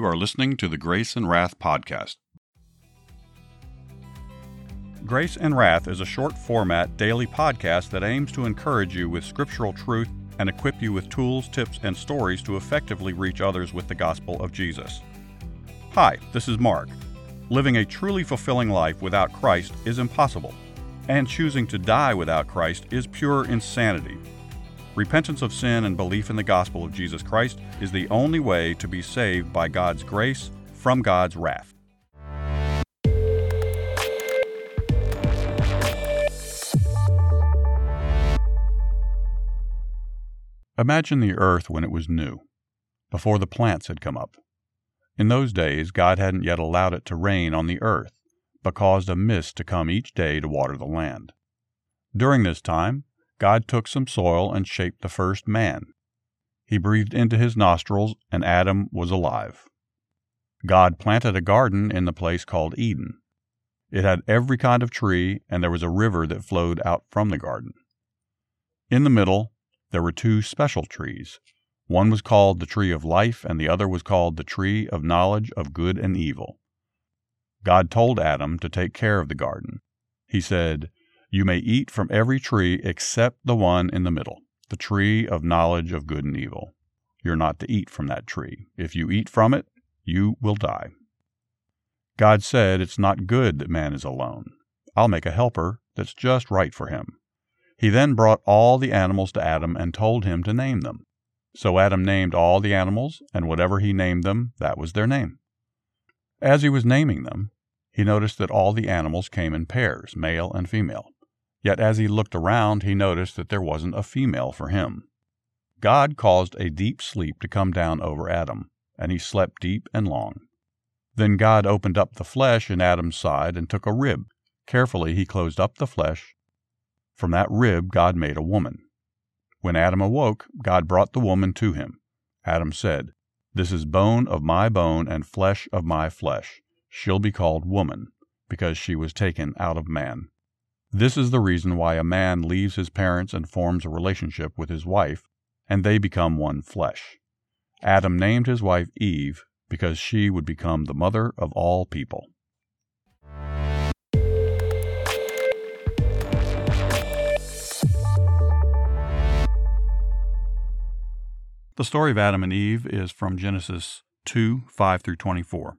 You are listening to the Grace and Wrath podcast. Grace and Wrath is a short format daily podcast that aims to encourage you with scriptural truth and equip you with tools, tips, and stories to effectively reach others with the gospel of Jesus. Hi, this is Mark. Living a truly fulfilling life without Christ is impossible, and choosing to die without Christ is pure insanity. Repentance of sin and belief in the gospel of Jesus Christ is the only way to be saved by God's grace from God's wrath. Imagine the earth when it was new, before the plants had come up. In those days, God hadn't yet allowed it to rain on the earth, but caused a mist to come each day to water the land. During this time, God took some soil and shaped the first man. He breathed into his nostrils, and Adam was alive. God planted a garden in the place called Eden. It had every kind of tree, and there was a river that flowed out from the garden. In the middle, there were two special trees. One was called the tree of life, and the other was called the tree of knowledge of good and evil. God told Adam to take care of the garden. He said, You may eat from every tree except the one in the middle, the tree of knowledge of good and evil. You're not to eat from that tree. If you eat from it, you will die. God said, It's not good that man is alone. I'll make a helper that's just right for him. He then brought all the animals to Adam and told him to name them. So Adam named all the animals, and whatever he named them, that was their name. As he was naming them, he noticed that all the animals came in pairs, male and female. Yet as he looked around, he noticed that there wasn't a female for him. God caused a deep sleep to come down over Adam, and he slept deep and long. Then God opened up the flesh in Adam's side and took a rib. Carefully he closed up the flesh from that rib God made a woman. When Adam awoke, God brought the woman to him. Adam said, This is bone of my bone and flesh of my flesh. She'll be called woman, because she was taken out of man. This is the reason why a man leaves his parents and forms a relationship with his wife, and they become one flesh. Adam named his wife Eve because she would become the mother of all people. The story of Adam and Eve is from Genesis 2 5 through 24.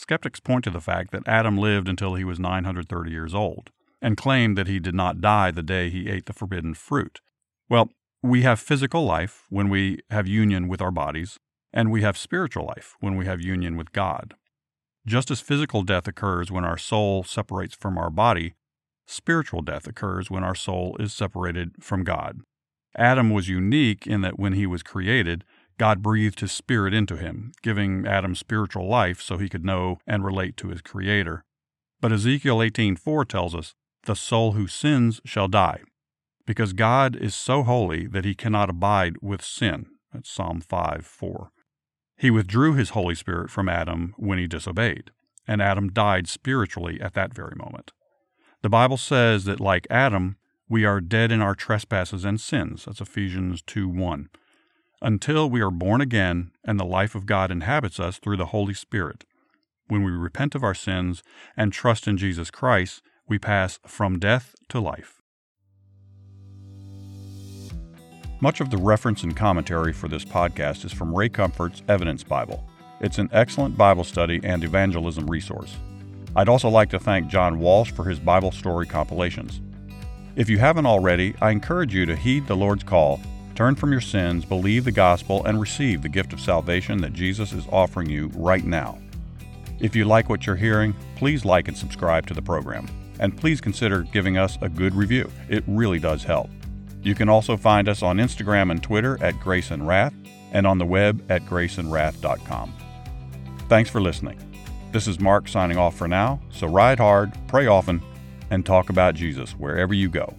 Skeptics point to the fact that Adam lived until he was 930 years old and claim that he did not die the day he ate the forbidden fruit. Well, we have physical life when we have union with our bodies, and we have spiritual life when we have union with God. Just as physical death occurs when our soul separates from our body, spiritual death occurs when our soul is separated from God. Adam was unique in that when he was created, God breathed his spirit into him, giving Adam spiritual life so he could know and relate to his creator. But Ezekiel 18:4 tells us, "The soul who sins shall die," because God is so holy that he cannot abide with sin. That's Psalm 5:4. He withdrew his Holy Spirit from Adam when he disobeyed, and Adam died spiritually at that very moment. The Bible says that like Adam, we are dead in our trespasses and sins. That's Ephesians 2 1. Until we are born again and the life of God inhabits us through the Holy Spirit. When we repent of our sins and trust in Jesus Christ, we pass from death to life. Much of the reference and commentary for this podcast is from Ray Comfort's Evidence Bible. It's an excellent Bible study and evangelism resource. I'd also like to thank John Walsh for his Bible story compilations. If you haven't already, I encourage you to heed the Lord's call, turn from your sins, believe the gospel, and receive the gift of salvation that Jesus is offering you right now. If you like what you're hearing, please like and subscribe to the program. And please consider giving us a good review. It really does help. You can also find us on Instagram and Twitter at Grace and Wrath and on the web at graceandwrath.com. Thanks for listening. This is Mark signing off for now, so ride hard, pray often, and talk about Jesus wherever you go.